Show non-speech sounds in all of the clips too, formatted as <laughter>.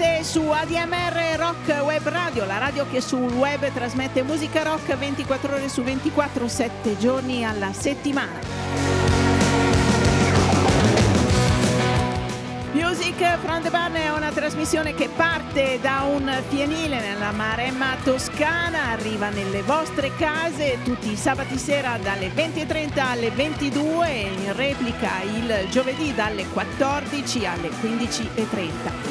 Siete su ADMR Rock Web Radio, la radio che sul web trasmette musica rock 24 ore su 24, 7 giorni alla settimana. Music from the Barn è una trasmissione che parte da un fienile nella Maremma toscana, arriva nelle vostre case tutti i sabati sera dalle 20.30 alle 22 e in replica il giovedì dalle 14 alle 15.30.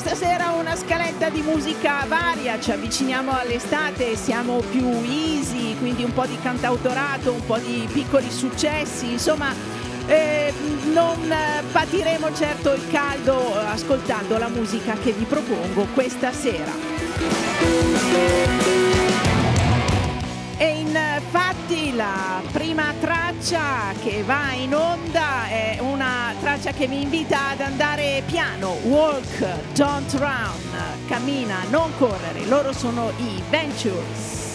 Questa sera una scaletta di musica varia, ci avviciniamo all'estate, siamo più easy, quindi un po' di cantautorato, un po' di piccoli successi, insomma eh, non patiremo certo il caldo ascoltando la musica che vi propongo questa sera. E infatti la prima traccia che va in onda è una traccia che mi invita ad andare piano, walk, don't run, cammina, non correre, loro sono i Ventures.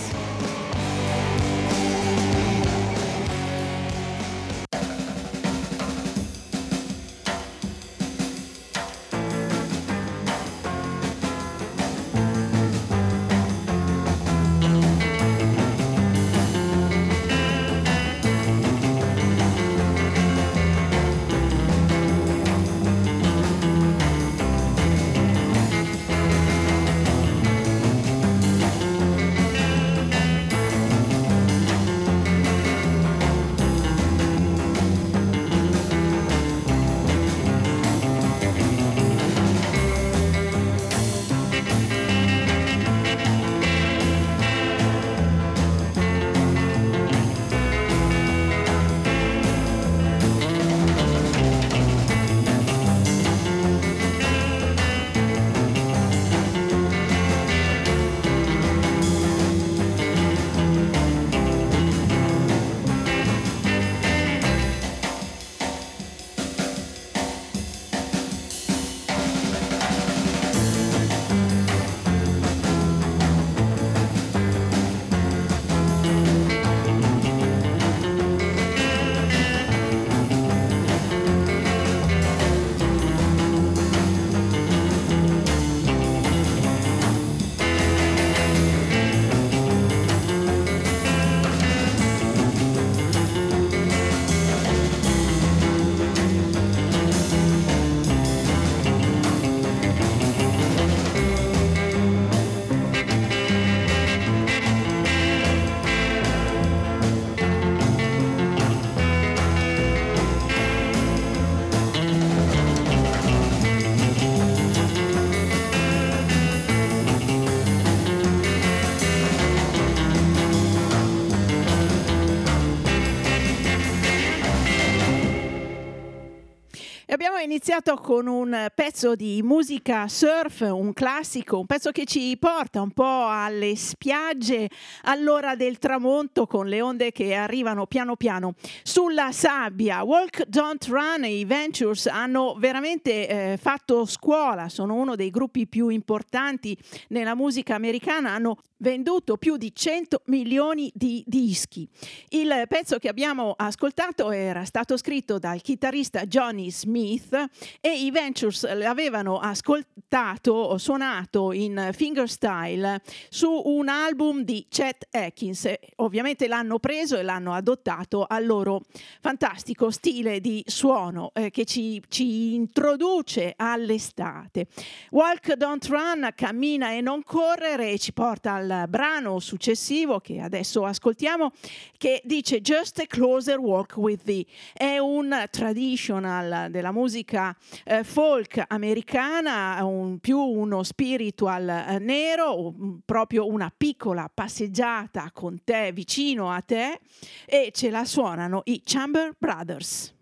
Iniziato con un pezzo di musica surf, un classico, un pezzo che ci porta un po' alle spiagge all'ora del tramonto con le onde che arrivano piano piano sulla sabbia. Walk Don't Run, i Ventures hanno veramente eh, fatto scuola, sono uno dei gruppi più importanti nella musica americana, hanno venduto più di 100 milioni di dischi. Il pezzo che abbiamo ascoltato era stato scritto dal chitarrista Johnny Smith E i Ventures l'avevano ascoltato o suonato in fingerstyle su un album di Chet Atkins. Ovviamente l'hanno preso e l'hanno adottato al loro fantastico stile di suono eh, che ci, ci introduce all'estate. Walk Don't Run, cammina e non correre e ci porta al brano successivo che adesso ascoltiamo che dice Just a Closer Walk with Thee. È un traditional della musica eh, folk americana, un, più uno spiritual eh, nero, un, proprio una piccola passeggiata con te, vicino a te, e ce la suonano i Chamber Brothers.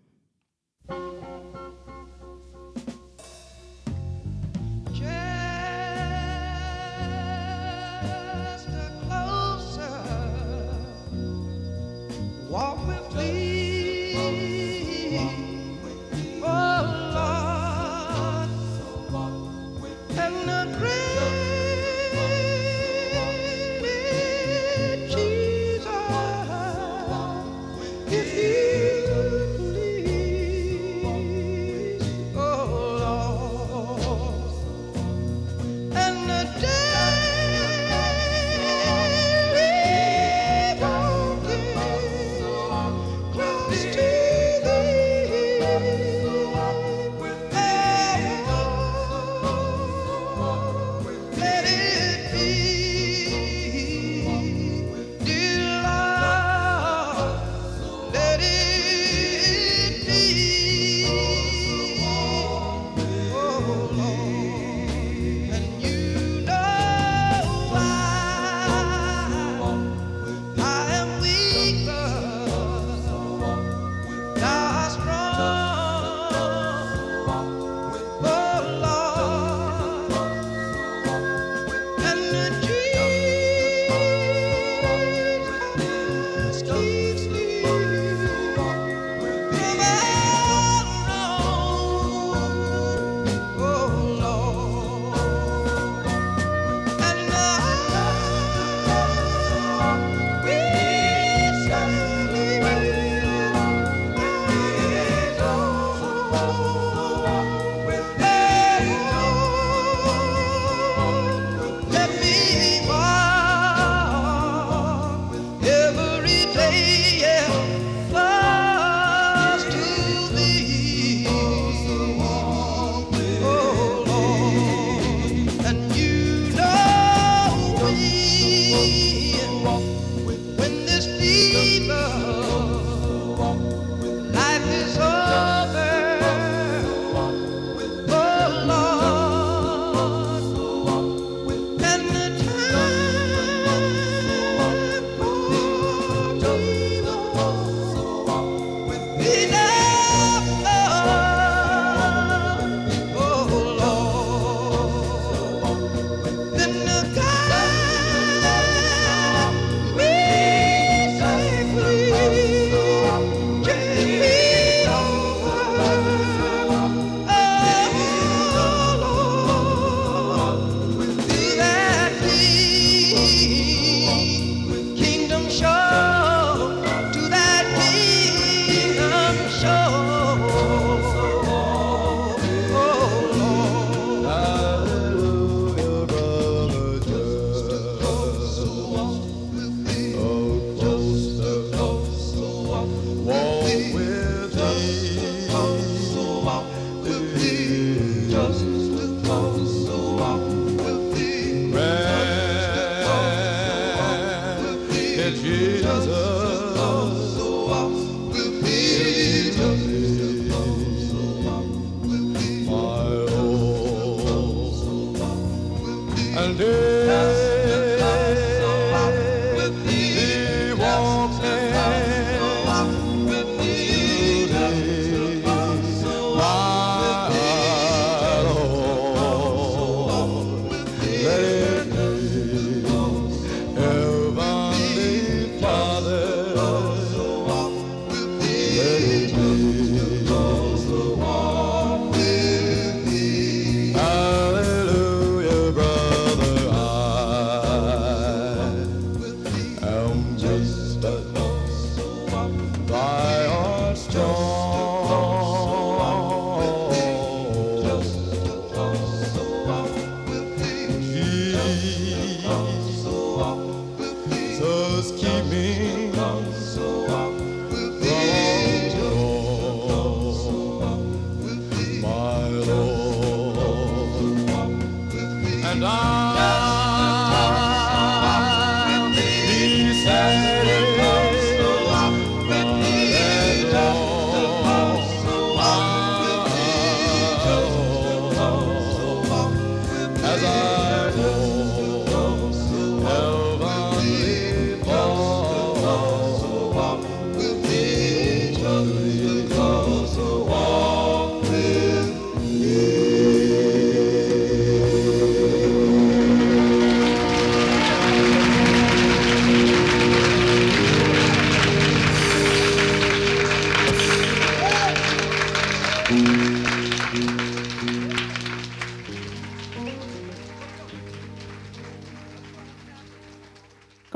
walk with me.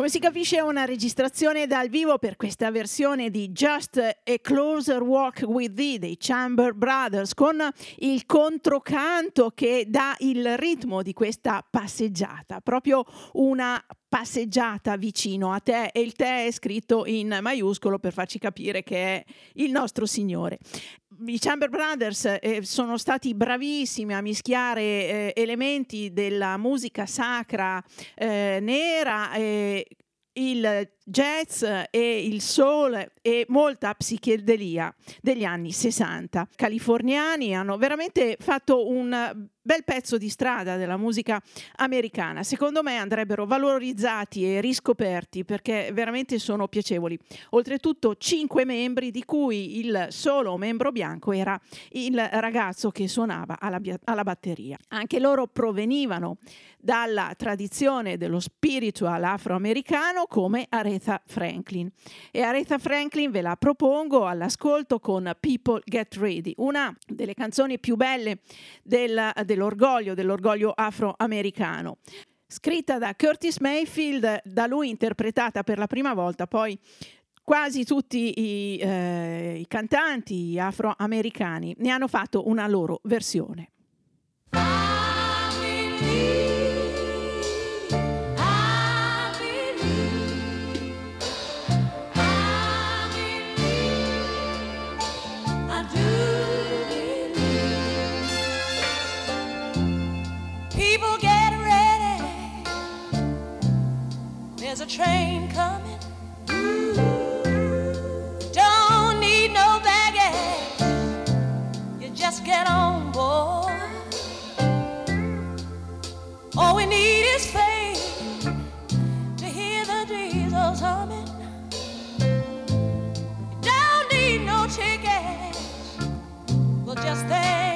Come si capisce è una registrazione dal vivo per questa versione di Just a Closer Walk with Thee dei Chamber Brothers con il controcanto che dà il ritmo di questa passeggiata, proprio una passeggiata vicino a te e il te è scritto in maiuscolo per farci capire che è il nostro Signore. I Chamber Brothers eh, sono stati bravissimi a mischiare eh, elementi della musica sacra eh, nera il jazz e il soul e molta psichedelia degli anni 60. Californiani hanno veramente fatto un bel pezzo di strada della musica americana. Secondo me andrebbero valorizzati e riscoperti perché veramente sono piacevoli. Oltretutto cinque membri di cui il solo membro bianco era il ragazzo che suonava alla, alla batteria. Anche loro provenivano dalla tradizione dello spiritual afroamericano come Aretha Franklin. E Aretha Franklin ve la propongo all'ascolto con People Get Ready, una delle canzoni più belle del, dell'orgoglio, dell'orgoglio afroamericano scritta da Curtis Mayfield, da lui interpretata per la prima volta, poi quasi tutti i, eh, i cantanti afroamericani ne hanno fatto una loro versione. Train coming. Don't need no baggage. You just get on board. All we need is faith to hear the diesels humming. Don't need no ticket. We'll just thank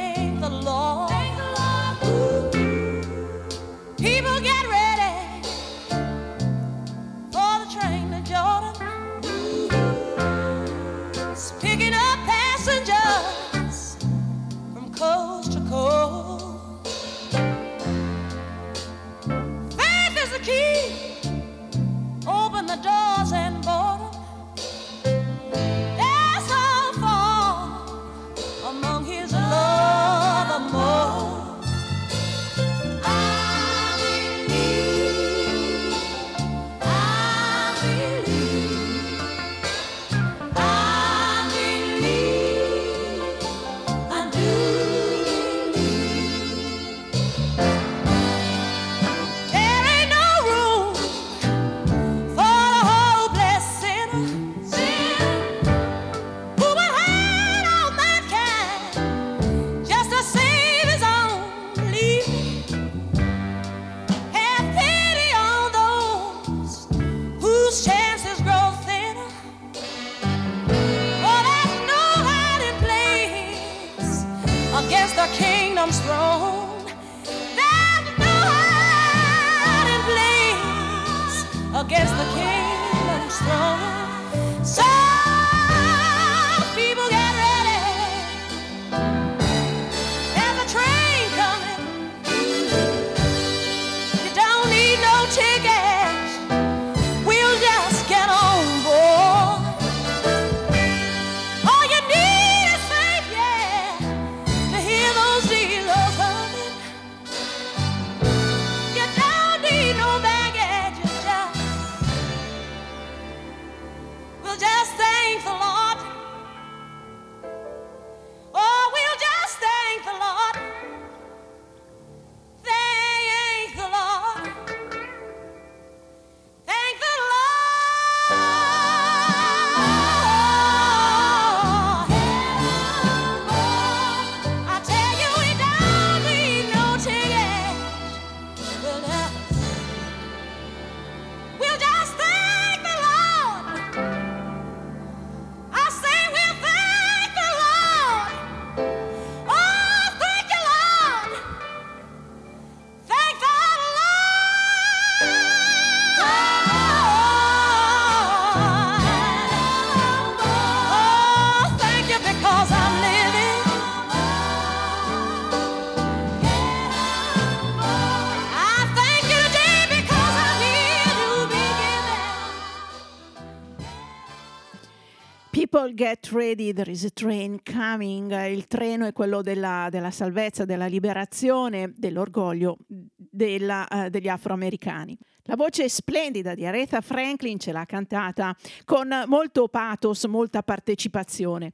ready, there is a train coming. Il treno è quello della, della salvezza, della liberazione, dell'orgoglio della, eh, degli afroamericani. La voce splendida di Aretha Franklin ce l'ha cantata con molto pathos, molta partecipazione.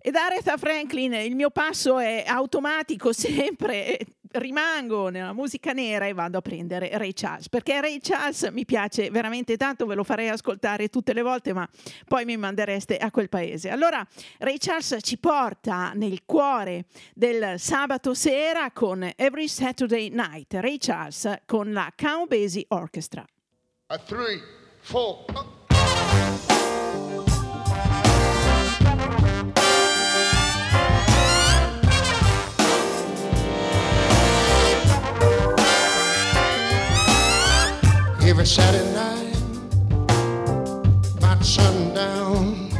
E da Aretha Franklin il mio passo è automatico <laughs> sempre, rimango nella musica nera e vado a prendere Ray Charles, perché Ray Charles mi piace veramente tanto, ve lo farei ascoltare tutte le volte, ma poi mi mandereste a quel paese. Allora Ray Charles ci porta nel cuore del sabato sera con Every Saturday Night, Ray Charles con la Count Basie Orchestra. A three, four. Every Saturday night, about sundown,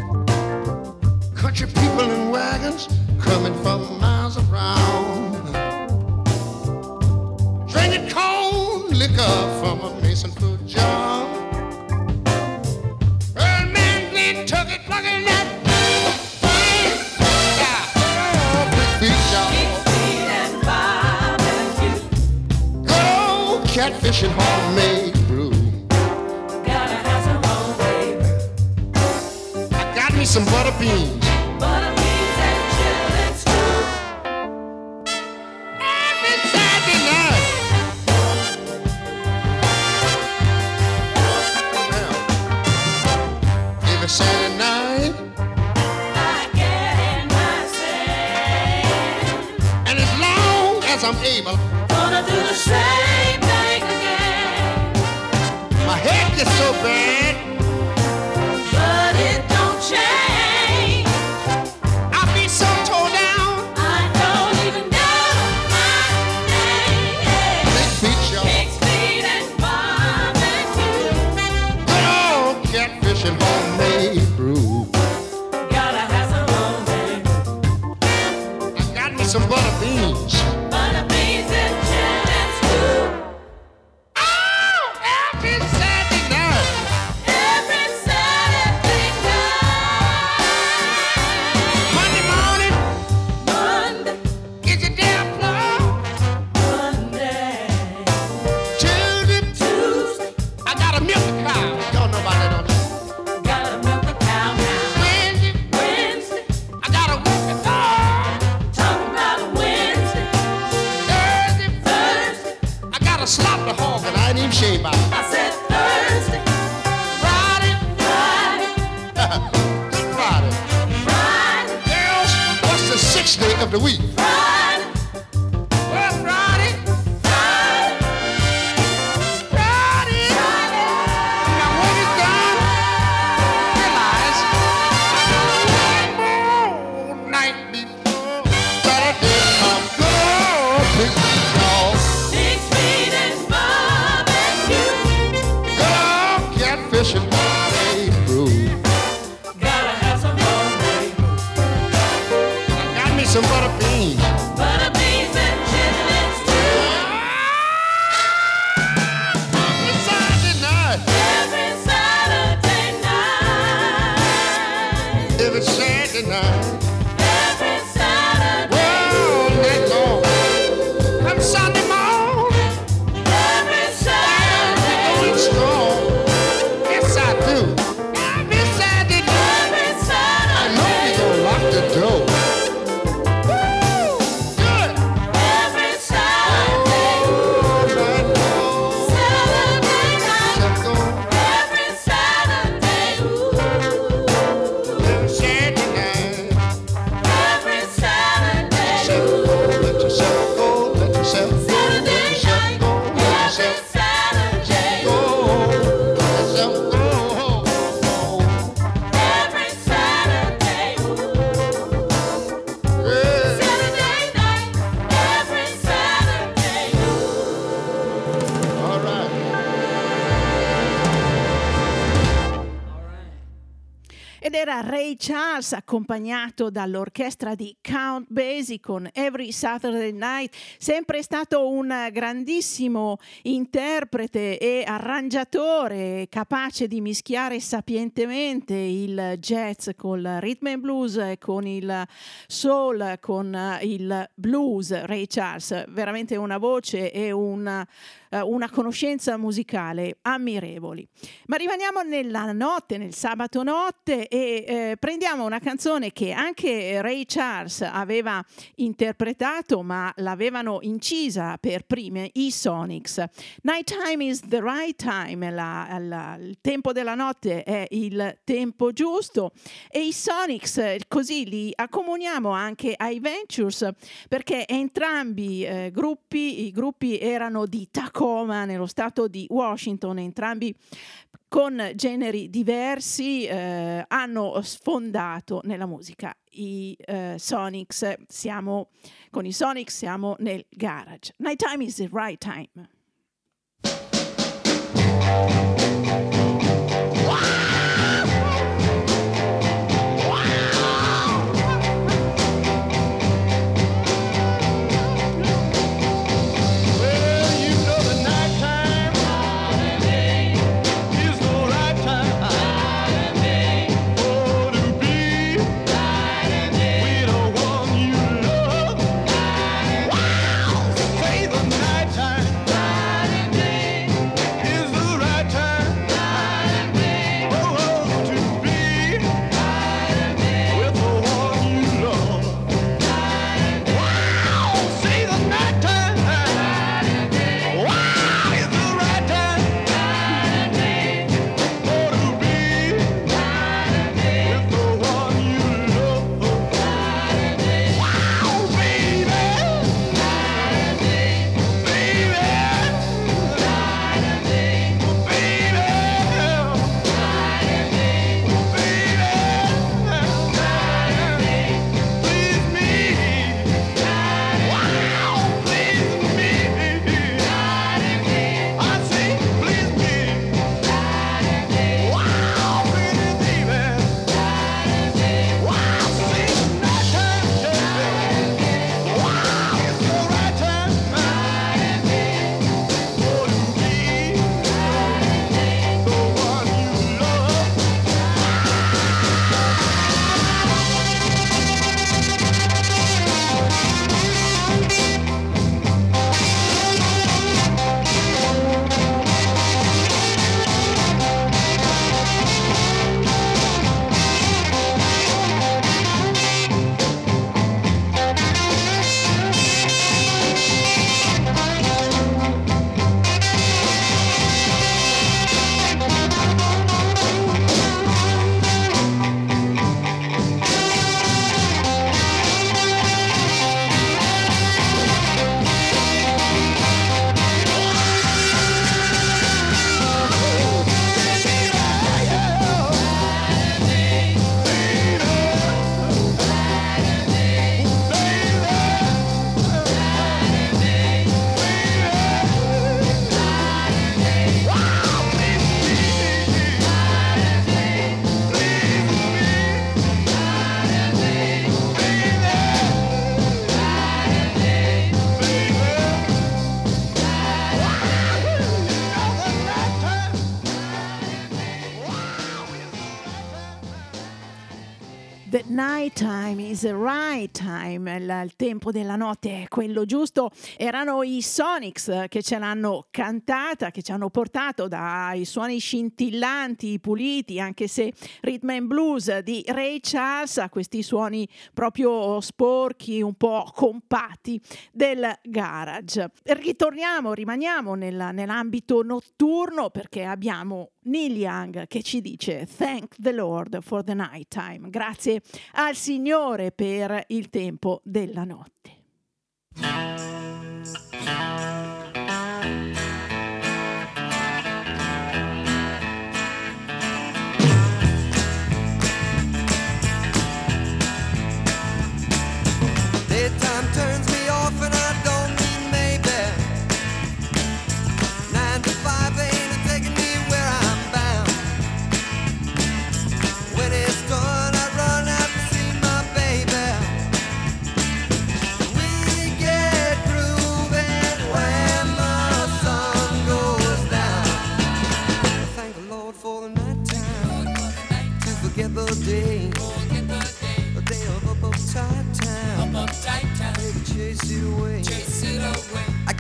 country people in wagons coming from miles around, drinking cold liquor from a mason foot jar. Old man Glenn took it, plucking that. Yeah. Big feet, y'all. Good old catfishing homemade me some butter beans. Every Saturday night. Yeah. Every Saturday night. And as long as I'm able, my head gets so bad, the week? Charles accompagnato dall'orchestra di Count Basie con Every Saturday Night, sempre stato un grandissimo interprete e arrangiatore capace di mischiare sapientemente il jazz col rhythm and blues, con il soul, con il blues. Ray Charles, veramente una voce e una, eh, una conoscenza musicale ammirevoli. Ma rimaniamo nella notte, nel sabato notte e eh, prendiamo una canzone che anche Ray Charles aveva interpretato, ma l'avevano incisa per prime i Sonics. Nighttime is the right time, la- la- il tempo della notte è il tempo giusto e i Sonics eh, così li accomuniamo anche ai Ventures perché entrambi eh, gruppi, i gruppi erano di Tacoma nello stato di Washington, entrambi con generi diversi eh, hanno sfondato nella musica. I eh, Sonics siamo con i Sonics siamo nel garage. Nighttime is the right time. The night time is the right time, il, il tempo della notte è quello giusto. Erano i Sonics che ce l'hanno cantata, che ci hanno portato dai suoni scintillanti, puliti, anche se rhythm and blues di Ray Charles a questi suoni proprio sporchi, un po' compatti del garage. Ritorniamo, rimaniamo nella- nell'ambito notturno perché abbiamo Neil Young che ci dice Thank the Lord for the night time. Grazie al Signore per il tempo della notte.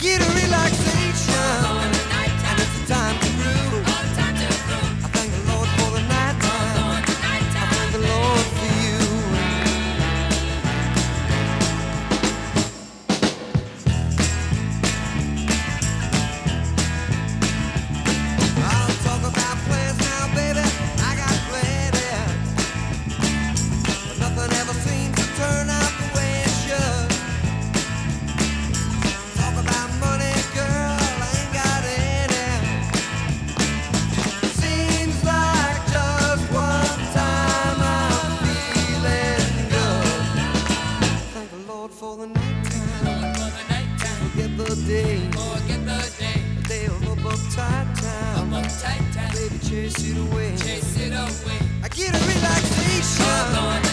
Get a relaxation. Forget the day. The day of uptight time. Baby, chase it away. I get a relaxation. And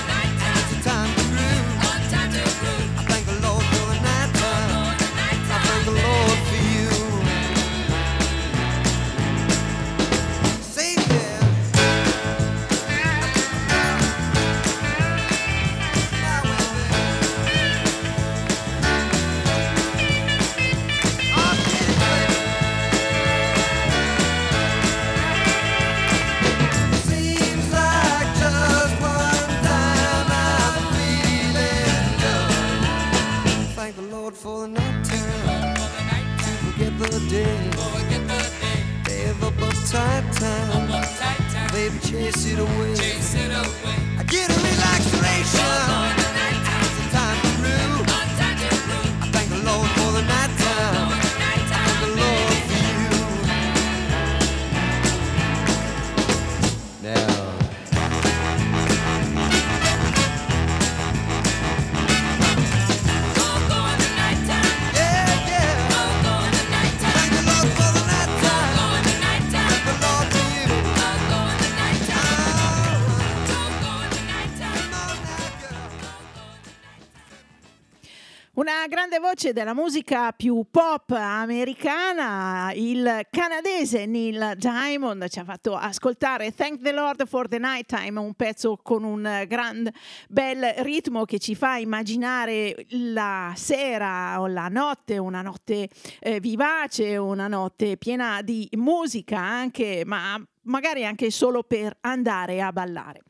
grande voce della musica più pop americana, il canadese Neil Diamond ci ha fatto ascoltare Thank the Lord for the Nighttime, un pezzo con un gran bel ritmo che ci fa immaginare la sera o la notte, una notte eh, vivace, una notte piena di musica anche, ma magari anche solo per andare a ballare.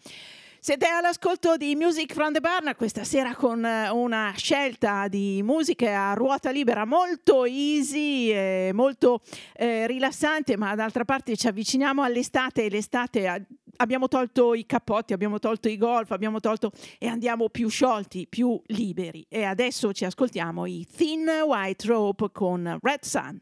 Siete all'ascolto di Music from the Barn questa sera con eh, una scelta di musiche a ruota libera molto easy, molto eh, rilassante, ma d'altra parte ci avviciniamo all'estate e l'estate ha- abbiamo tolto i cappotti, abbiamo tolto i golf, abbiamo tolto e andiamo più sciolti, più liberi. E adesso ci ascoltiamo i Thin White Rope con Red Sun.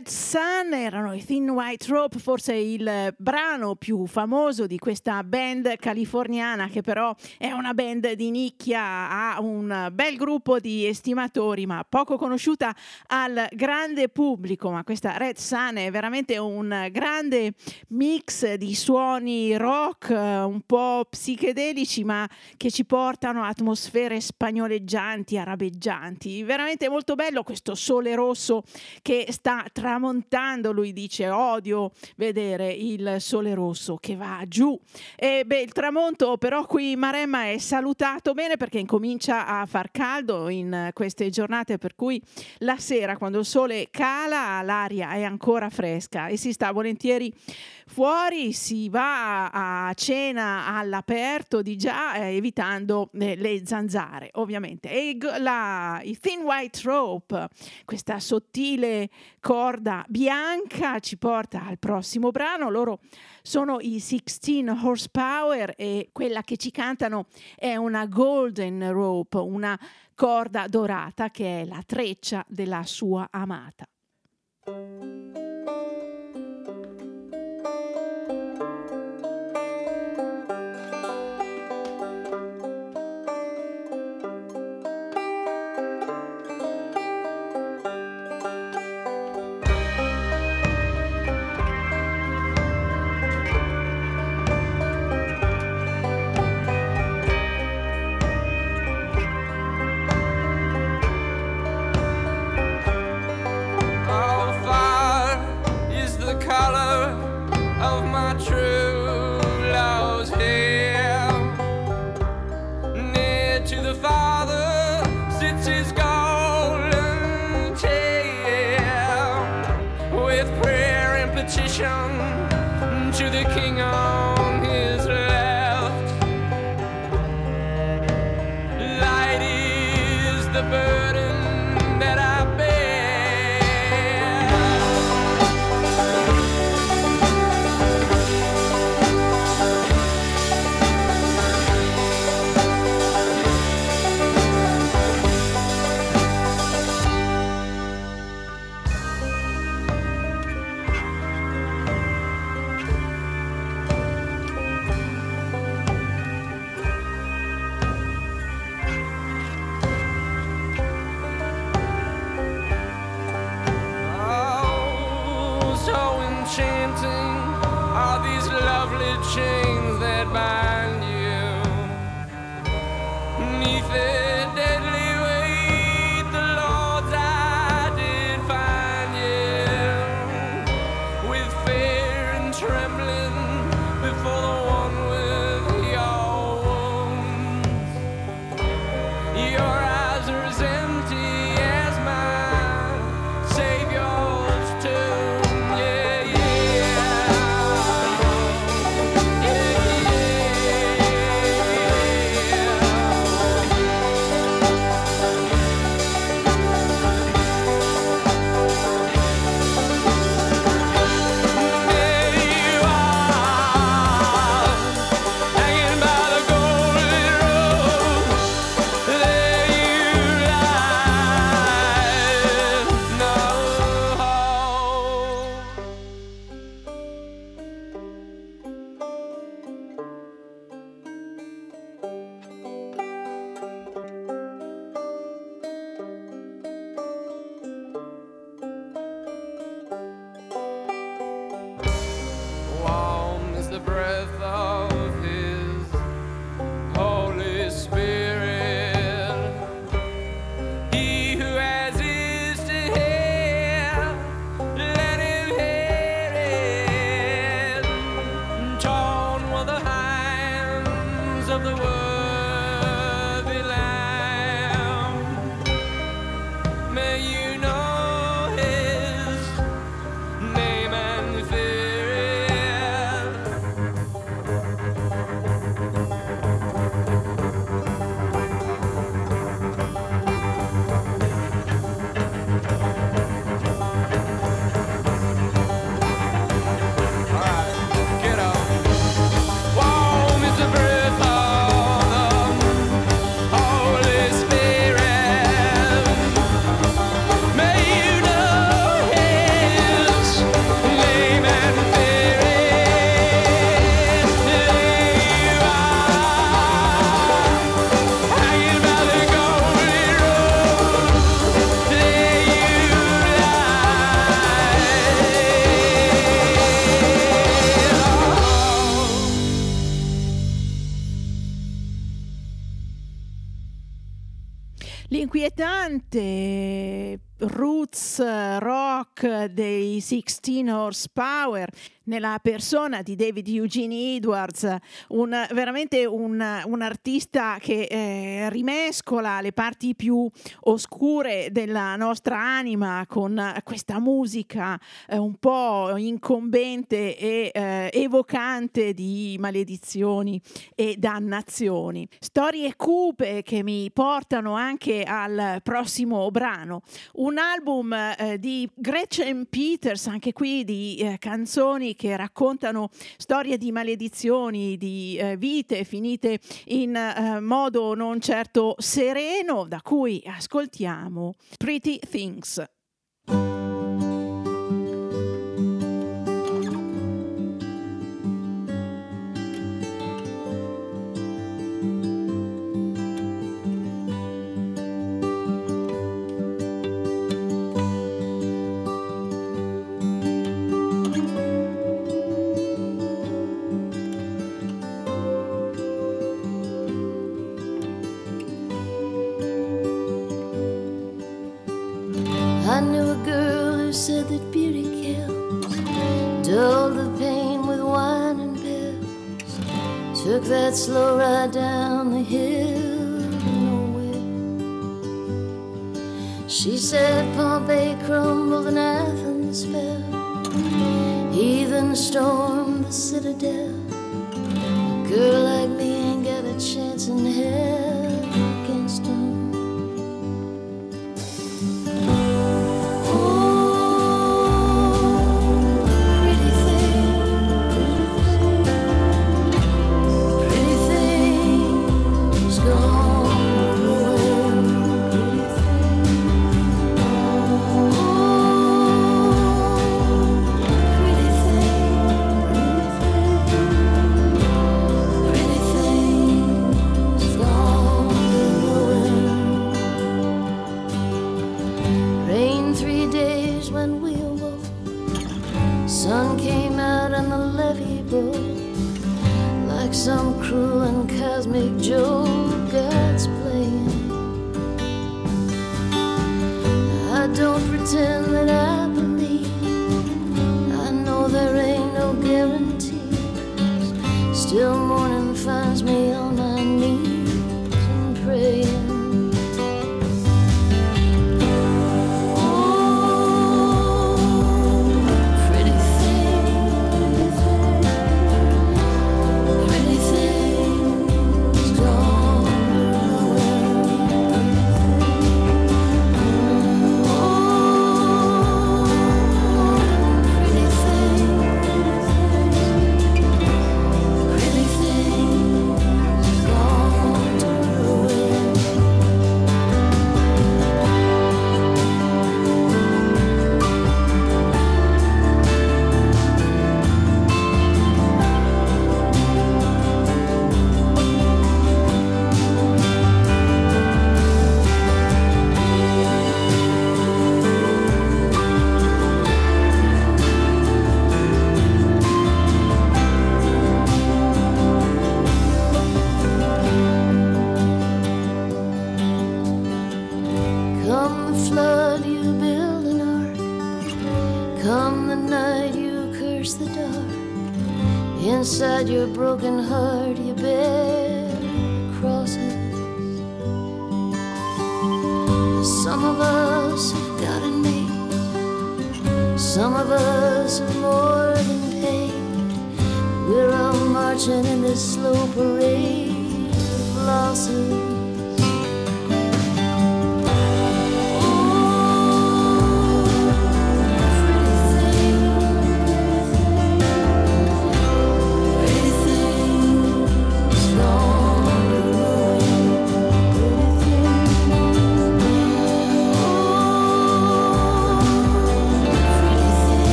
Red Sun erano i Thin White Rope, forse il brano più famoso di questa band californiana che però è una band di nicchia, ha un bel gruppo di estimatori ma poco conosciuta al grande pubblico, ma questa Red Sun è veramente un grande mix di suoni rock un po' psichedelici ma che ci portano a atmosfere spagnoleggianti, arabeggianti, veramente molto bello questo sole rosso che sta tramontando, lui dice odio vedere il sole rosso che va giù. E beh, il tramonto però qui in Maremma è salutato bene perché incomincia a far caldo in queste giornate per cui la sera quando il sole cala l'aria è ancora fresca e si sta volentieri fuori, si va a cena all'aperto di già eh, evitando eh, le zanzare ovviamente. E la, i Thin White Rope, questa sottile corda bianca ci porta al prossimo brano. Loro sono i 16 horsepower e quella che ci cantano è una golden rope, una corda dorata che è la treccia della sua amata. L'inquietante roots rock dei 16 horsepower nella persona di David Eugene Edwards, un, veramente un, un artista che eh, rimescola le parti più oscure della nostra anima con questa musica eh, un po' incombente e eh, evocante di maledizioni e dannazioni. Storie cupe che mi portano anche al prossimo brano, un album eh, di Gretchen Peters, anche qui di eh, canzoni che raccontano storie di maledizioni, di eh, vite finite in eh, modo non certo sereno, da cui ascoltiamo Pretty Things. Slow ride down the hill nowhere. She said Pompeii crumbled and Athens fell, heathen stormed the citadel.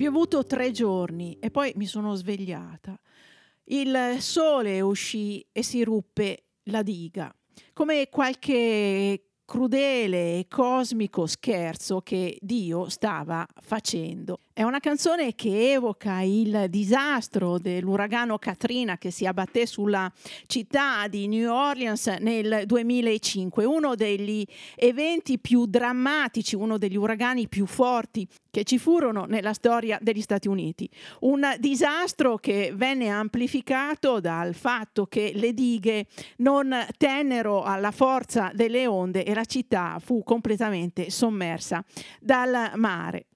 Piovuto tre giorni e poi mi sono svegliata. Il sole uscì e si ruppe la diga, come qualche crudele e cosmico scherzo che Dio stava facendo. È una canzone che evoca il disastro dell'uragano Katrina che si abbatté sulla città di New Orleans nel 2005, uno degli eventi più drammatici, uno degli uragani più forti che ci furono nella storia degli Stati Uniti. Un disastro che venne amplificato dal fatto che le dighe non tennero alla forza delle onde e la città fu completamente sommersa dal mare.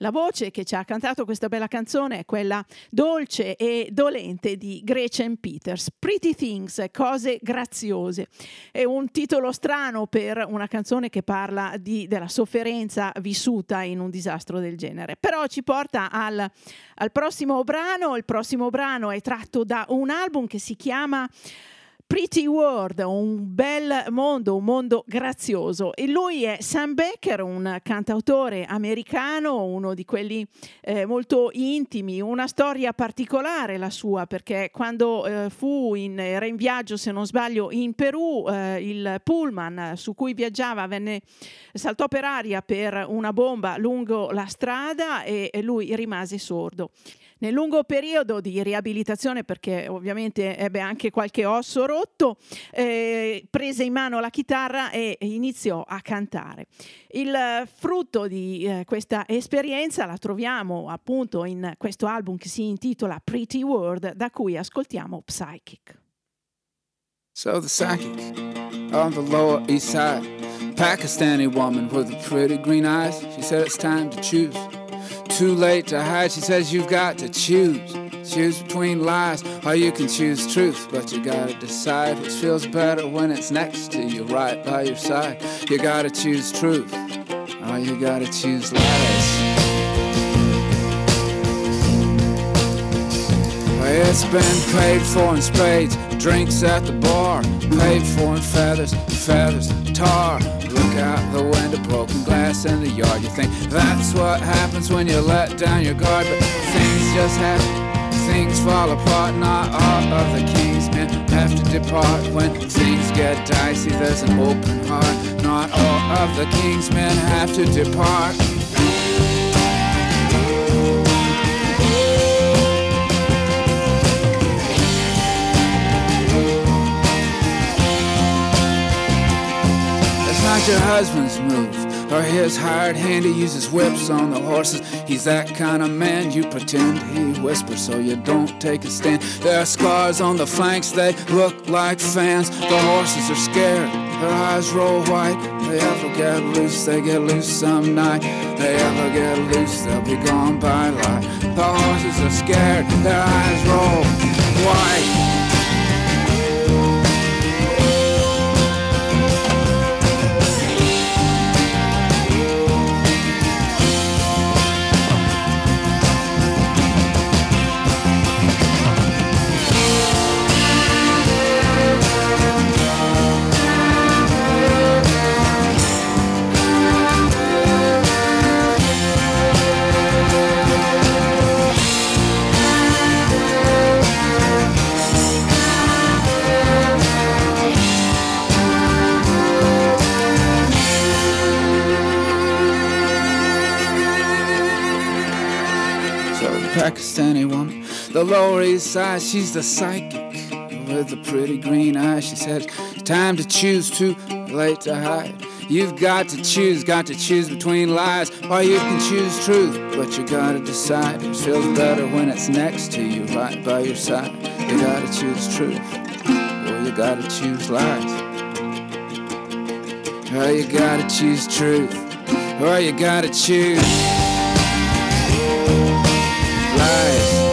La voce che ci ha cantato questa bella canzone è quella dolce e dolente di Gretchen Peters. Pretty Things, cose graziose. È un titolo strano per una canzone che parla di- della sofferenza vissuta in un disastro del genere. Però ci porta al, al prossimo brano. Il prossimo brano è tratto da un album che si chiama Pretty World, un bel mondo, un mondo grazioso. E lui è Sam Becker, un cantautore americano, uno di quelli eh, molto intimi, una storia particolare la sua, perché quando eh, fu in, era in viaggio, se non sbaglio, in Perù, eh, il pullman su cui viaggiava venne, saltò per aria per una bomba lungo la strada e, e lui rimase sordo. Nel lungo periodo di riabilitazione, perché ovviamente ebbe anche qualche osso rotto, eh, prese in mano la chitarra e iniziò a cantare. Il frutto di eh, questa esperienza la troviamo appunto in questo album che si intitola Pretty World, da cui ascoltiamo Psychic. So the psychic on the Lower East Side, Pakistani woman with the pretty green eyes. She said it's time to choose. Too late to hide. She says you've got to choose. Choose between lies, or you can choose truth, but you gotta decide which feels better when it's next to you, right by your side. You gotta choose truth, or you gotta choose lies. It's been paid for in spades, drinks at the bar, paid for in feathers, feathers, tar. Look in the yard. You think that's what happens when you let down your guard, but things just happen. Things fall apart, not all of the king's men have to depart when things get dicey. There's an open heart, not all of the king's men have to depart. Your husband's move, or his hired hand. He uses whips on the horses. He's that kind of man. You pretend he whispers so you don't take a stand. There are scars on the flanks, they look like fans. The horses are scared, their eyes roll white. They ever get loose, they get loose some night. They ever get loose, they'll be gone by light. The horses are scared, their eyes roll white. Lower East Side, she's the psychic with the pretty green eyes. She said, "Time to choose, too late to hide." You've got to choose, got to choose between lies, or you can choose truth, but you gotta decide. It feels better when it's next to you, right by your side. You gotta choose truth, or you gotta choose lies. Or you gotta choose truth, or you gotta choose lies.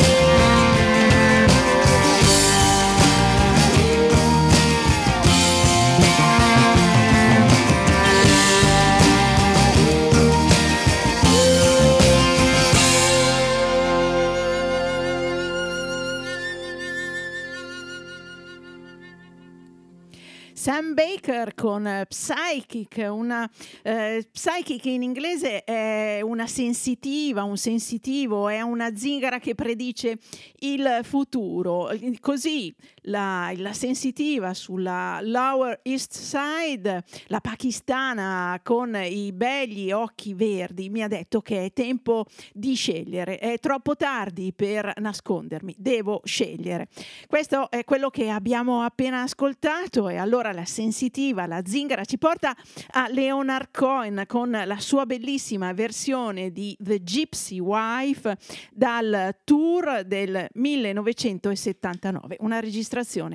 Sam Baker con eh, Psychic, una eh, Psychic in inglese è una sensitiva, un sensitivo, è una zingara che predice il futuro. Così la, la sensitiva sulla Lower East Side, la pakistana con i begli occhi verdi, mi ha detto che è tempo di scegliere, è troppo tardi per nascondermi, devo scegliere. Questo è quello che abbiamo appena ascoltato e allora la sensitiva, la zingara ci porta a Leonard Cohen con la sua bellissima versione di The Gypsy Wife dal tour del 1979, una registrazione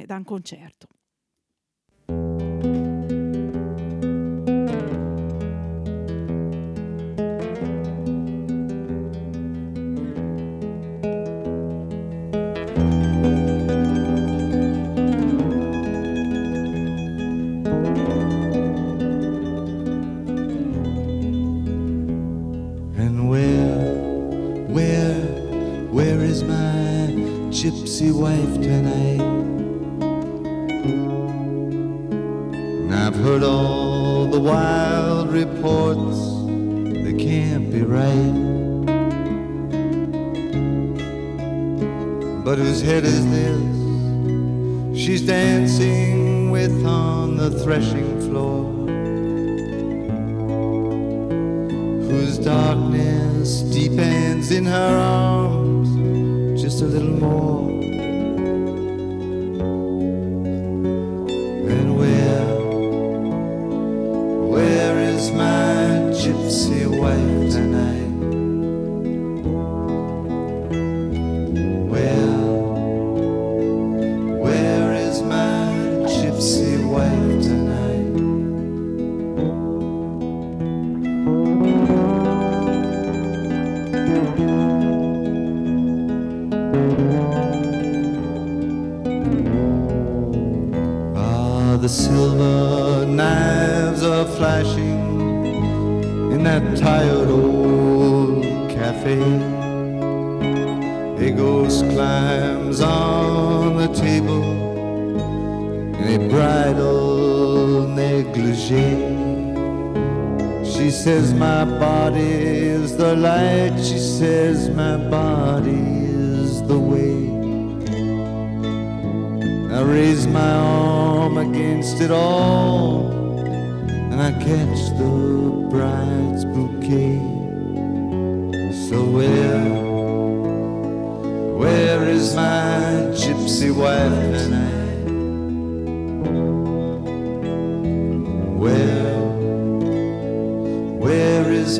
da un concerto. Gypsy wife tonight? Heard all the wild reports, they can't be right. But whose head is this? She's dancing with on the threshing floor. whose darkness deepens in her arms just a little more.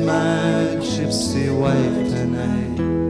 My gypsy wife tonight?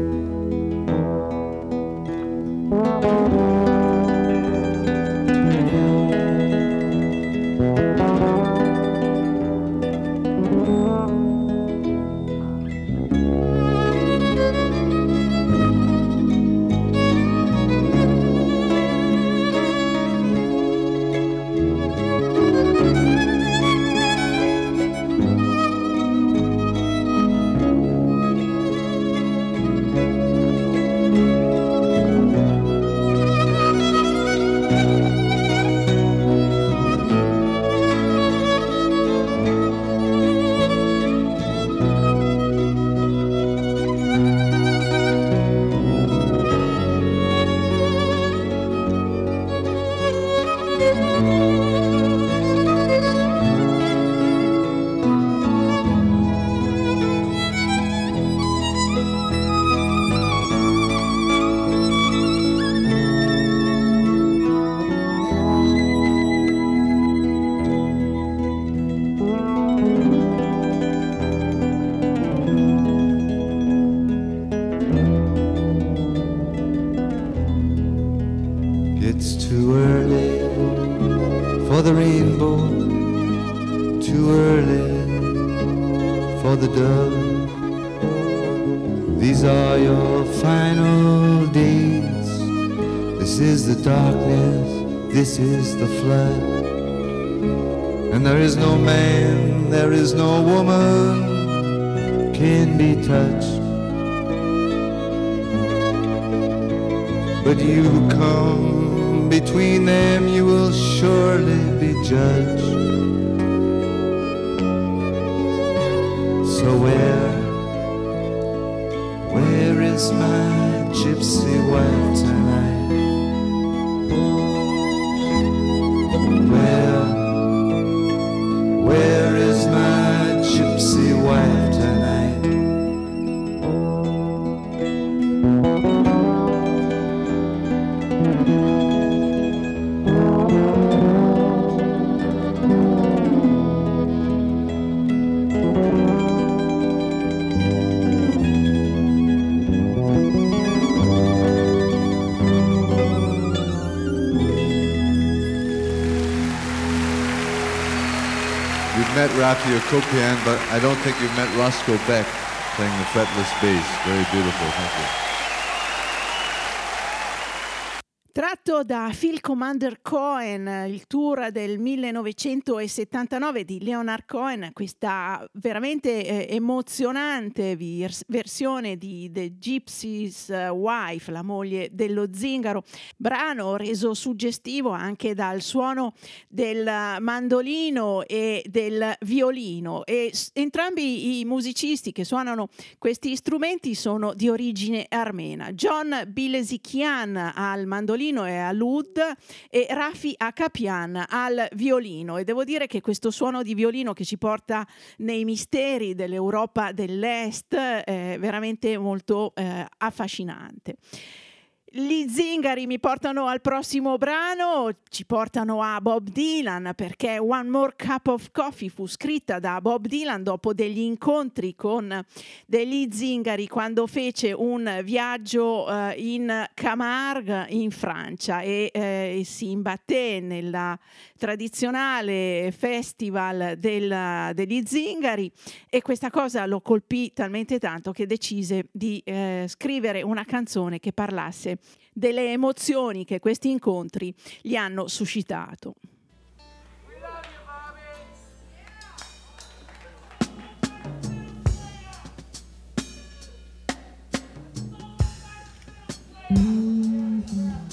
Rafi Okopian, but I don't think you've met Roscoe Beck playing the fretless bass. Very beautiful. Thank you. Tratto da Phil Commander Cohen, il tour del 1979 di Leonard Cohen, questa veramente eh, emozionante vers- versione di The Gypsy's Wife, la moglie dello zingaro, brano reso suggestivo anche dal suono del mandolino e del violino e s- entrambi i musicisti che suonano questi strumenti sono di origine armena. John Bilesikian al mandolino e all'ud e Rafi Akapian al violino e devo dire che questo suono di violino che ci porta nei misteri dell'Europa dell'Est è veramente molto eh, affascinante. Gli zingari mi portano al prossimo brano, ci portano a Bob Dylan perché One More Cup of Coffee fu scritta da Bob Dylan dopo degli incontri con degli zingari quando fece un viaggio eh, in Camargue in Francia e eh, si imbatté nella tradizionale festival del- degli zingari e questa cosa lo colpì talmente tanto che decise di eh, scrivere una canzone che parlasse delle emozioni che questi incontri gli hanno suscitato. Your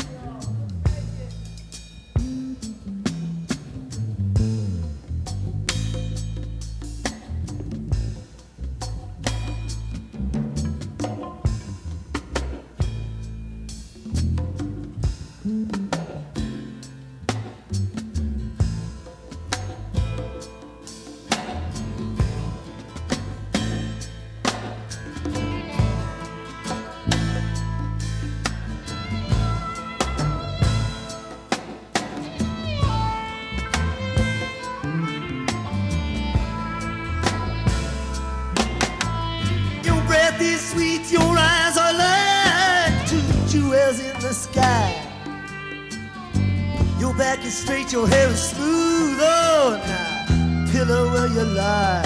back is straight, your hair is smooth. Oh, now, pillow where you lie.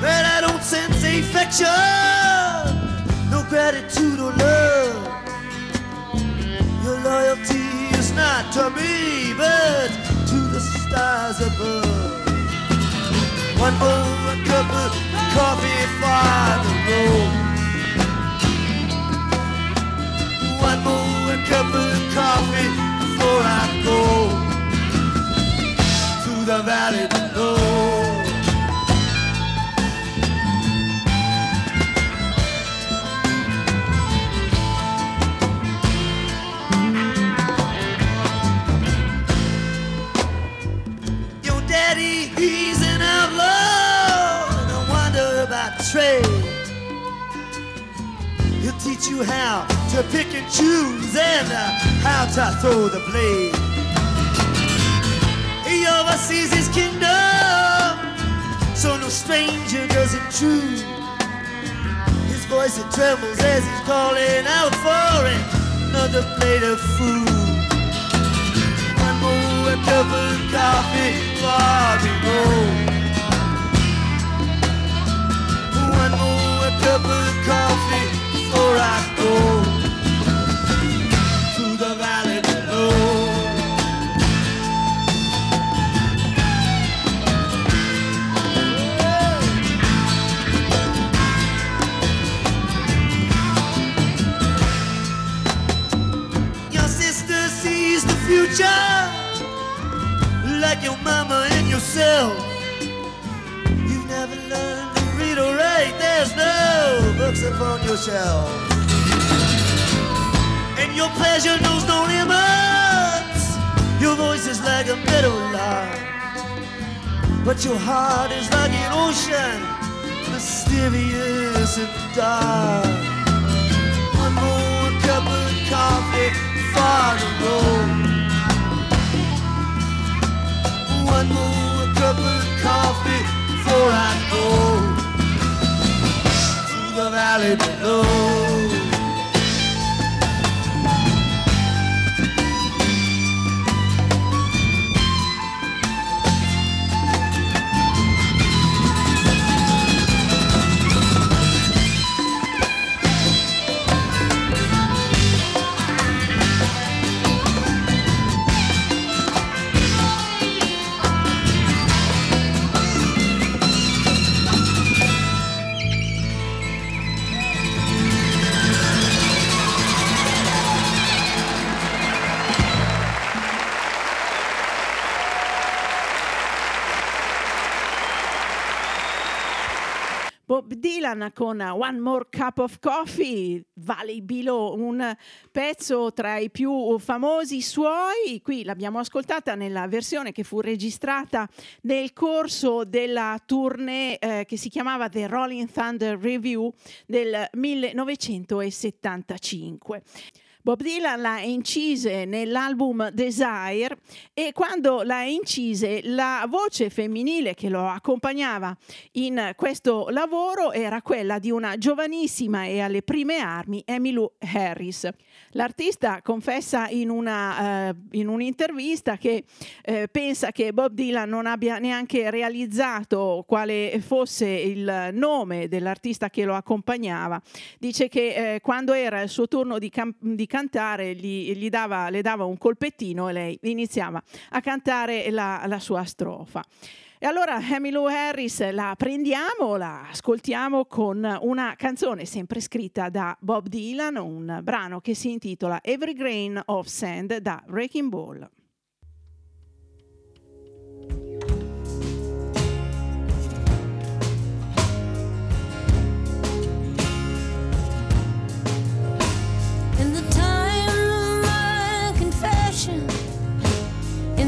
But I don't sense affection, no gratitude or love. Your loyalty is not to me, but to the stars above. One more cup of coffee for throw the blade. He oversees his kingdom, so no stranger does intrude. His voice it trembles as he's calling out for another plate of food. One more cup of coffee the road. One more cup of coffee before I go yourself. You've never learned to read or write. There's no books upon your shelf. And your pleasure knows no limits. Your voice is like a meadow line, But your heart is like an ocean, mysterious and dark. One more cup of coffee, far to roll. one more. I go to the valley below. Con One More Cup of Coffee, Valley Below, un pezzo tra i più famosi suoi. Qui l'abbiamo ascoltata nella versione che fu registrata nel corso della tournée eh, che si chiamava The Rolling Thunder Review del 1975. Bob Dylan la incise nell'album Desire e quando la incise la voce femminile che lo accompagnava in questo lavoro era quella di una giovanissima e alle prime armi Emmylou Harris. L'artista confessa in, una, eh, in un'intervista che eh, pensa che Bob Dylan non abbia neanche realizzato quale fosse il nome dell'artista che lo accompagnava. Dice che eh, quando era il suo turno di, cam- di cantare gli, gli dava, le dava un colpettino e lei iniziava a cantare la, la sua strofa. E allora Emmylou Harris la prendiamo, la ascoltiamo con una canzone sempre scritta da Bob Dylan, un brano che si intitola Every Grain of Sand da Wrecking Ball. In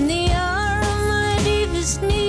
the hour of my deepest need,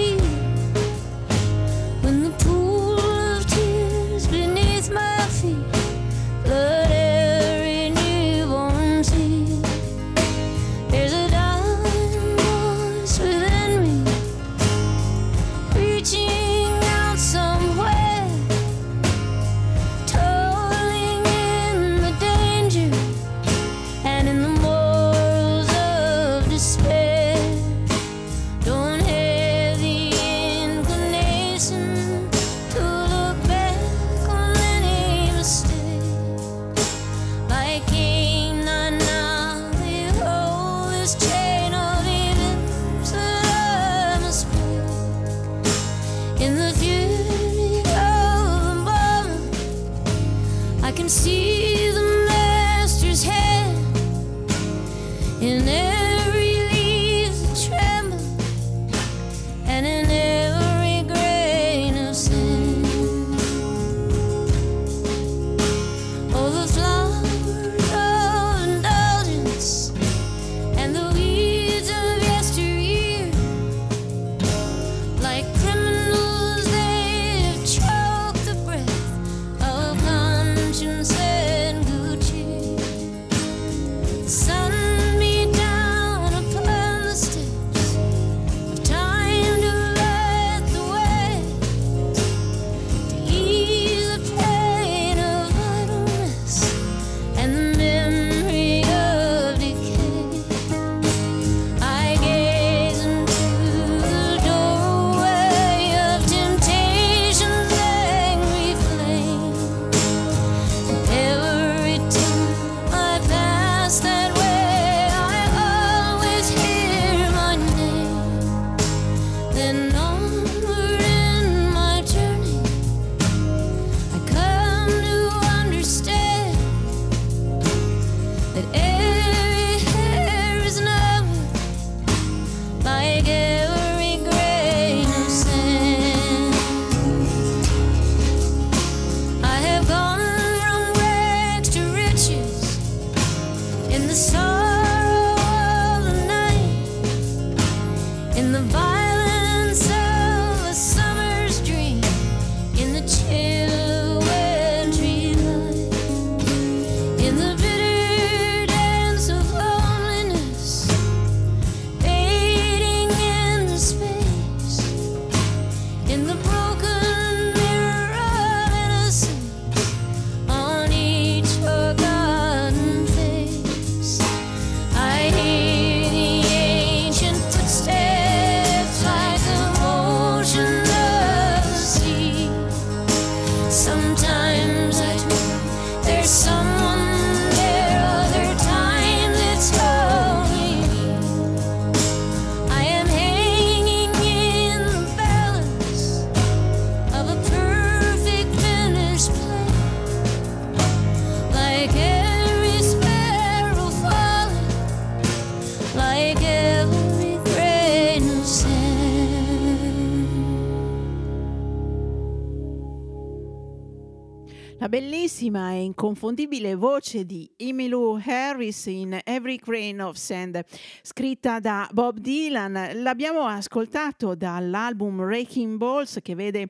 bellissima e inconfondibile voce di Emmylou Harris in Every Grain of Sand, scritta da Bob Dylan. L'abbiamo ascoltato dall'album Raking Balls che vede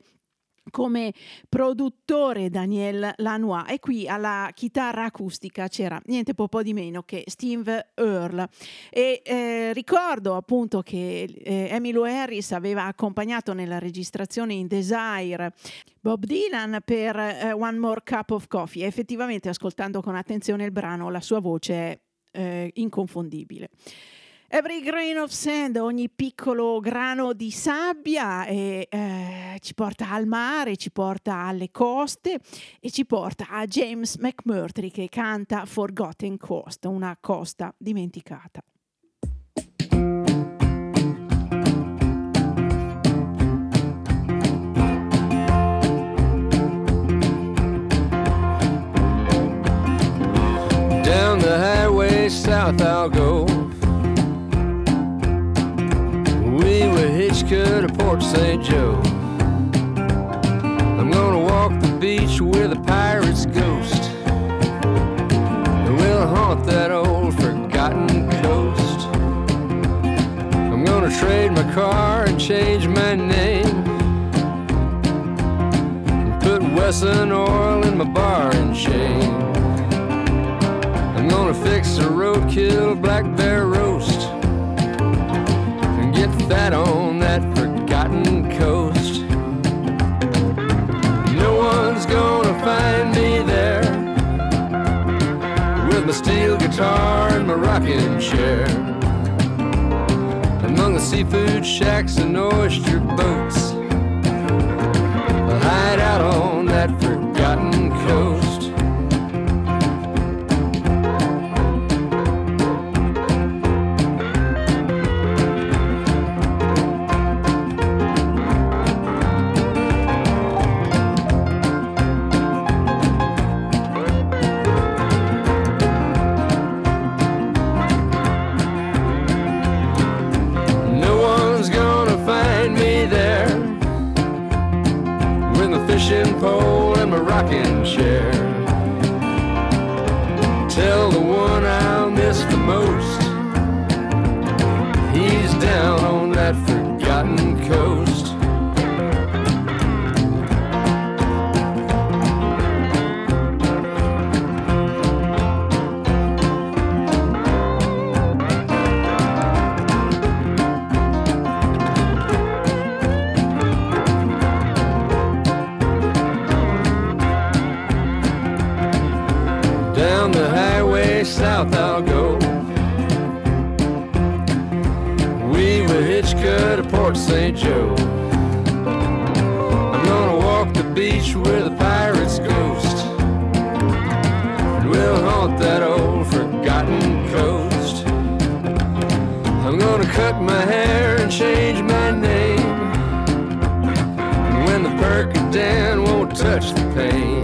come produttore Daniel Lanois. E qui alla chitarra acustica c'era niente po' di meno che Steve Earle. E eh, ricordo appunto che eh, Emmylou Harris aveva accompagnato nella registrazione in Desire Bob Dylan per eh, One More Cup of Coffee. E effettivamente ascoltando con attenzione il brano la sua voce è eh, inconfondibile. Every grain of sand, ogni piccolo grano di sabbia e, eh, ci porta al mare, ci porta alle coste e ci porta a James McMurtry che canta Forgotten Coast, una costa dimenticata. Down the highway south I'll go. To Port St. Joe. I'm gonna walk the beach where the pirate's ghost. And we'll haunt that old forgotten coast. I'm gonna trade my car and change my name. And put Wesson oil in my bar and chain. I'm gonna fix a roadkill black bear roast and get fat on that find me there with my steel guitar and my rocking chair. Among the seafood shacks and oyster boats, I'll hide out on that forgotten share. Forgotten coast. I'm gonna cut my hair and change my name. And when the Percodan won't touch the pain.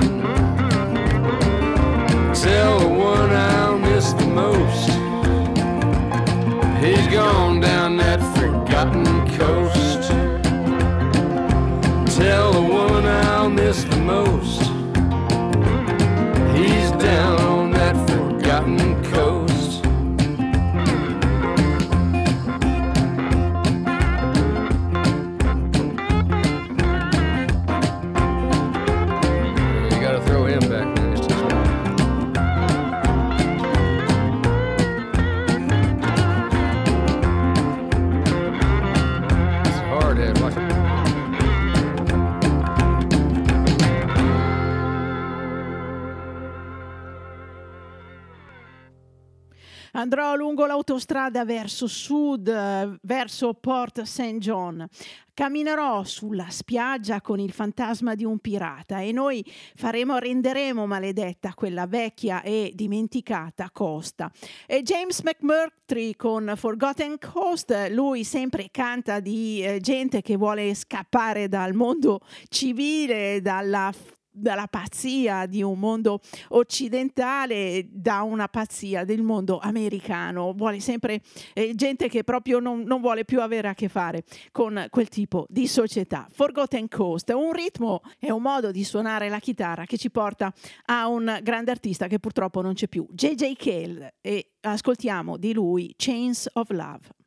Andrò lungo l'autostrada verso sud, eh, verso Port St. John. Camminerò sulla spiaggia con il fantasma di un pirata e noi faremo, renderemo maledetta quella vecchia e dimenticata costa. E James McMurtry con Forgotten Coast, lui sempre canta di eh, gente che vuole scappare dal mondo civile, dalla dalla pazzia di un mondo occidentale da una pazzia del mondo americano. Vuole sempre eh, gente che proprio non, non vuole più avere a che fare con quel tipo di società. Forgotten Coast, un ritmo e un modo di suonare la chitarra che ci porta a un grande artista che purtroppo non c'è più, JJ Cale, e ascoltiamo di lui Chains of Love.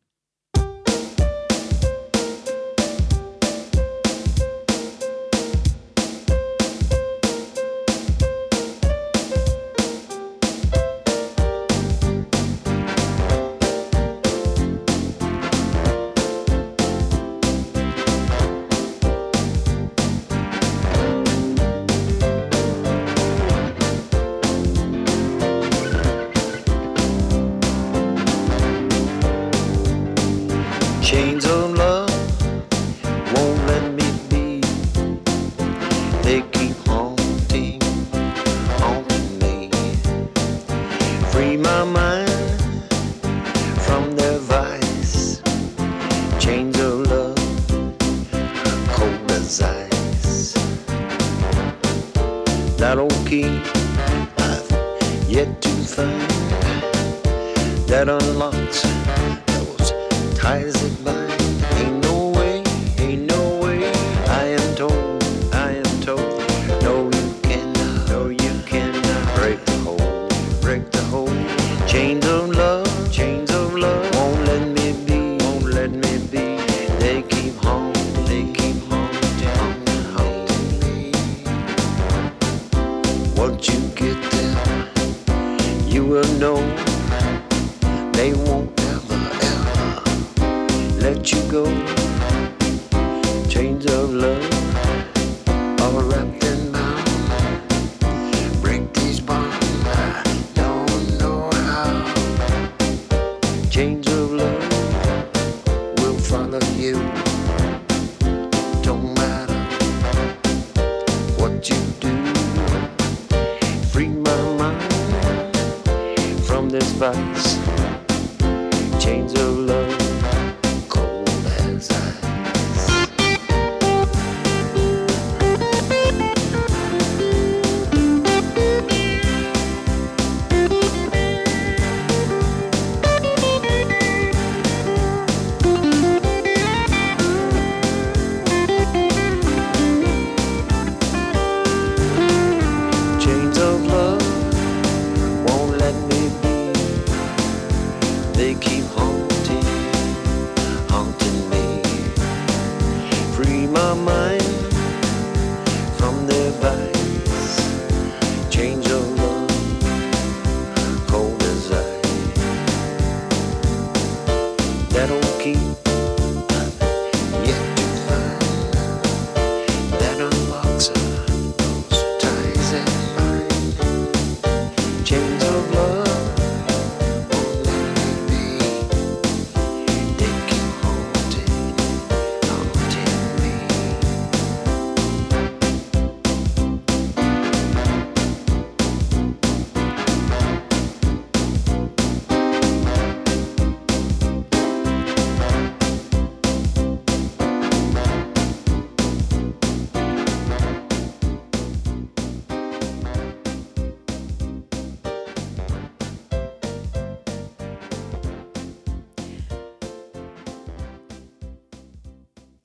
That unlocks those ties that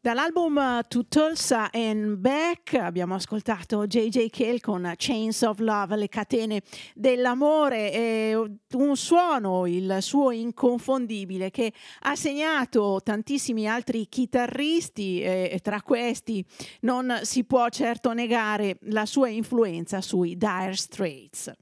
Dall'album uh, To Tulsa and Back abbiamo ascoltato JJ Cale con Chains of Love, le catene dell'amore, un suono, il suo inconfondibile, che ha segnato tantissimi altri chitarristi e tra questi non si può certo negare la sua influenza sui Dire Straits.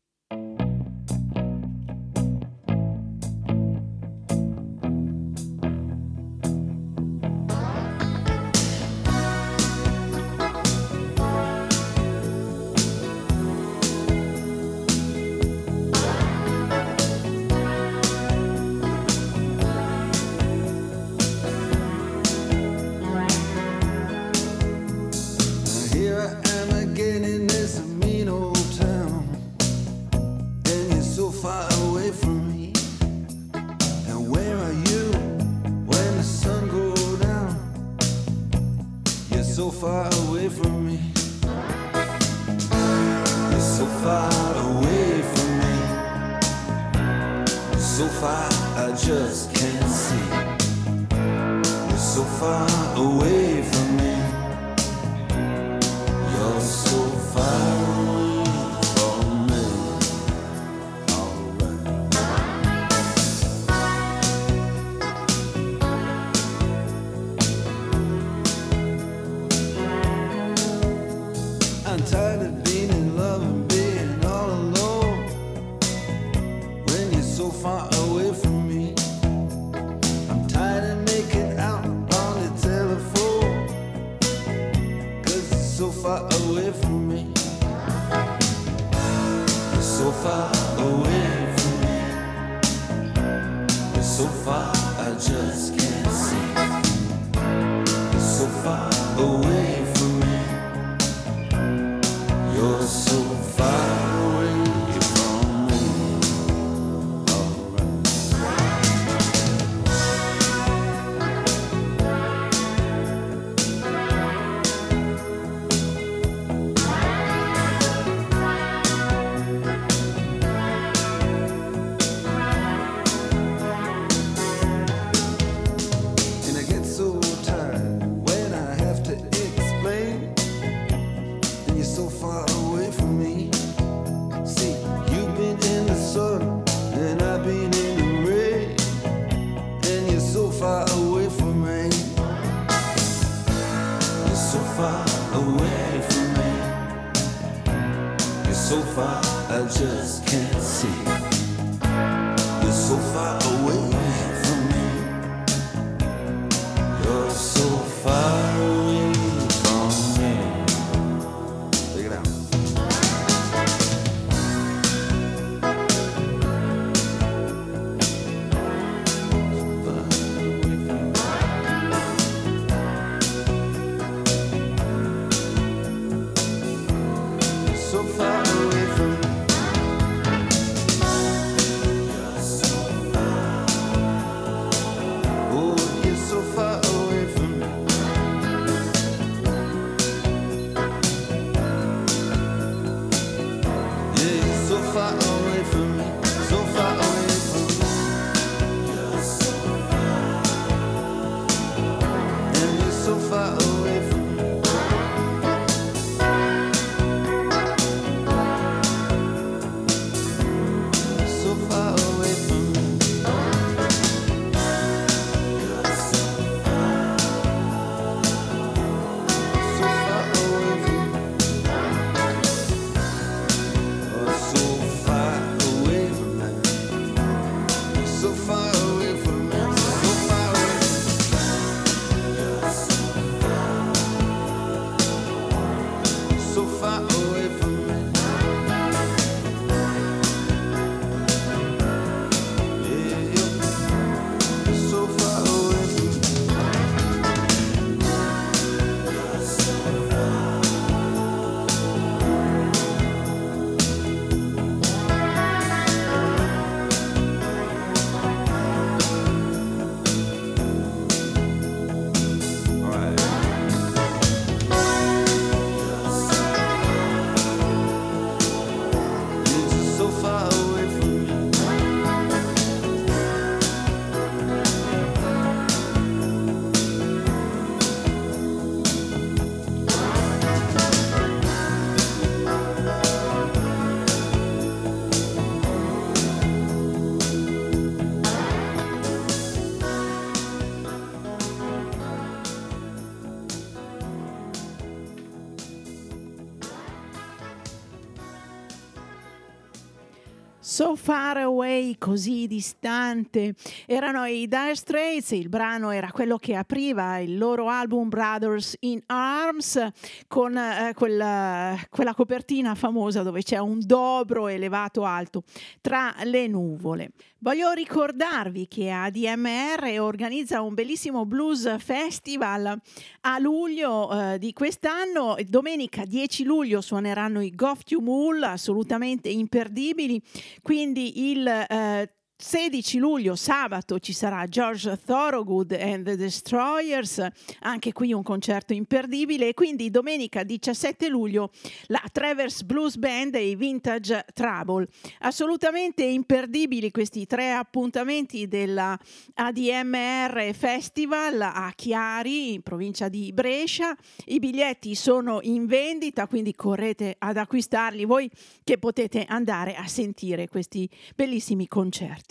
So Far Away, così distante. Erano i Dire Straits, il brano era quello che apriva il loro album Brothers in Arms con eh, quella, eh, quella copertina famosa dove c'è un dobro elevato alto tra le nuvole. Voglio ricordarvi che ADMR organizza un bellissimo blues festival a luglio eh, di quest'anno. Domenica 10 luglio suoneranno i Goff Tumul, assolutamente imperdibili. Qui quindi il eh, 16 luglio, sabato, ci sarà George Thorogood and the Destroyers, anche qui un concerto imperdibile. E quindi domenica 17 luglio la Travers Blues Band e i Vintage Trouble. Assolutamente imperdibili questi tre appuntamenti della ADMR Festival a Chiari, in provincia di Brescia. I biglietti sono in vendita, quindi correte ad acquistarli voi che potete andare a sentire questi bellissimi concerti.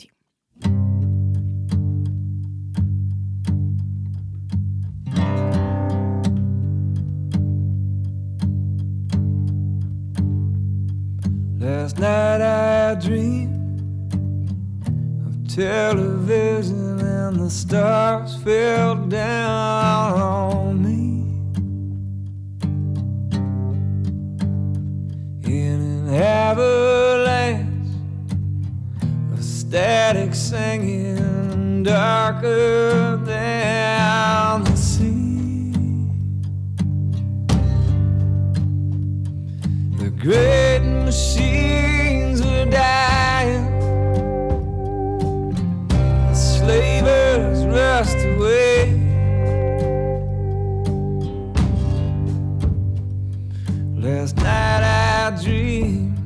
Last night I dreamed of television and the stars fell down on me. In an avalanche static singing darker than the sea. The great machines were dying. The slavers rust away. Last night I dreamed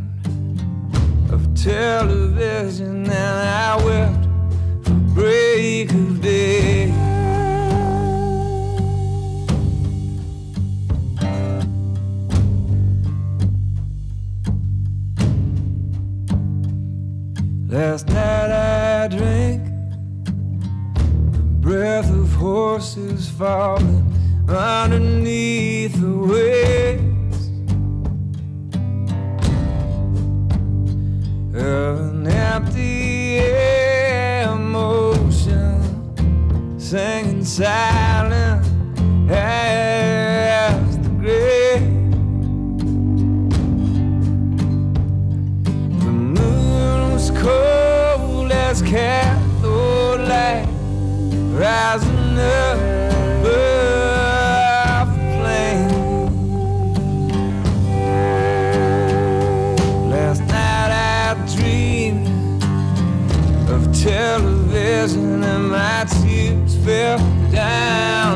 of television and then I wept for break of day. Last night I drank the breath of horses falling underneath the waves an empty emotion, singing silent as the grave. The moon was cold as cathode light, rising up television and my tears fell down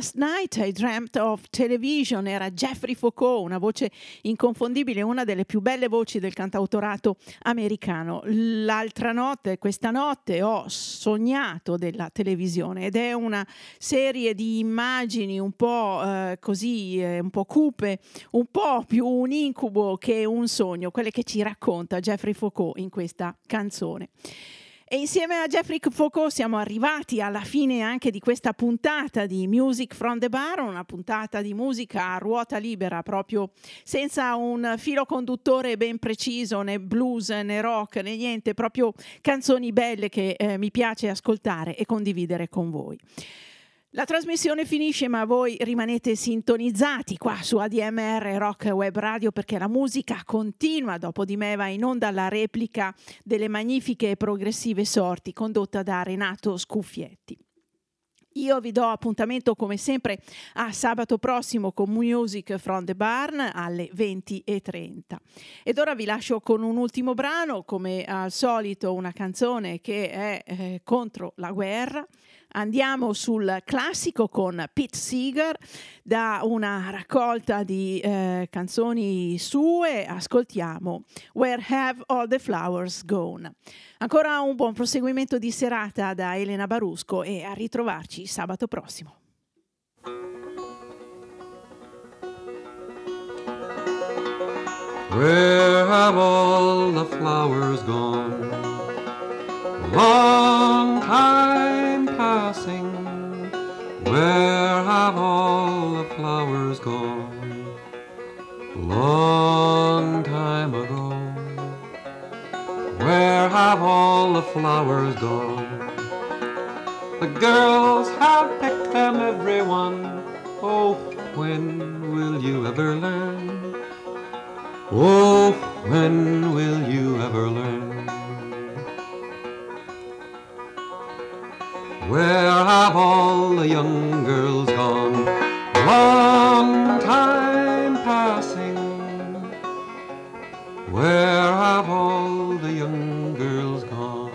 Last Night I Dreamt of Television era Jeffrey Foucault, una voce inconfondibile, una delle più belle voci del cantautorato americano. L'altra notte, questa notte, ho sognato della televisione ed è una serie di immagini un po' eh, così, eh, un po' cupe, un po' più un incubo che un sogno, quelle che ci racconta Jeffrey Foucault in questa canzone. E insieme a Jeffrey Foucault siamo arrivati alla fine anche di questa puntata di Music from the Bar, una puntata di musica a ruota libera, proprio senza un filo conduttore ben preciso, né blues né rock né niente, proprio canzoni belle che eh, mi piace ascoltare e condividere con voi. La trasmissione finisce, ma voi rimanete sintonizzati qua su ADMR Rock Web Radio perché la musica continua. Dopo di me va in onda la replica delle magnifiche e progressive sorti condotta da Renato Scuffietti. Io vi do appuntamento come sempre a sabato prossimo con Music from the Barn alle 20.30. Ed ora vi lascio con un ultimo brano, come al solito una canzone che è eh, contro la guerra. Andiamo sul classico con Pete Seeger da una raccolta di eh, canzoni sue. Ascoltiamo Where Have All the Flowers Gone. Ancora un buon proseguimento di serata da Elena Barusco e a ritrovarci sabato prossimo. Where have all the flowers gone? Long Where have all the flowers gone? Long time ago. Where have all the flowers gone? The girls have picked them, everyone. Oh, when will you ever learn? Oh, when will you ever learn? Where have all the young girls gone? Long time passing. Where have all the young girls gone?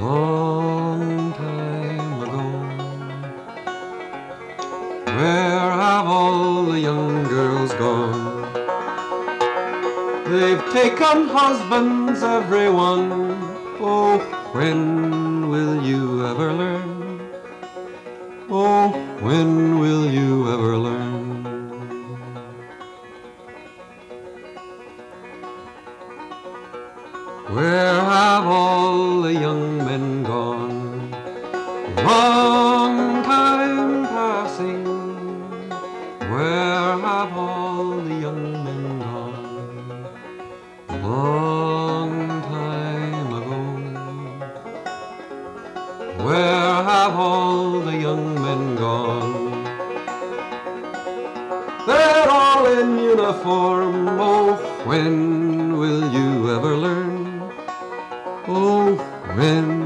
Long time ago. Where have all the young girls gone? They've taken husbands, everyone. Oh, when will you ever learn? Oh, when will you ever learn? Where have all the young men gone? form. Oh, when will you ever learn? Oh, when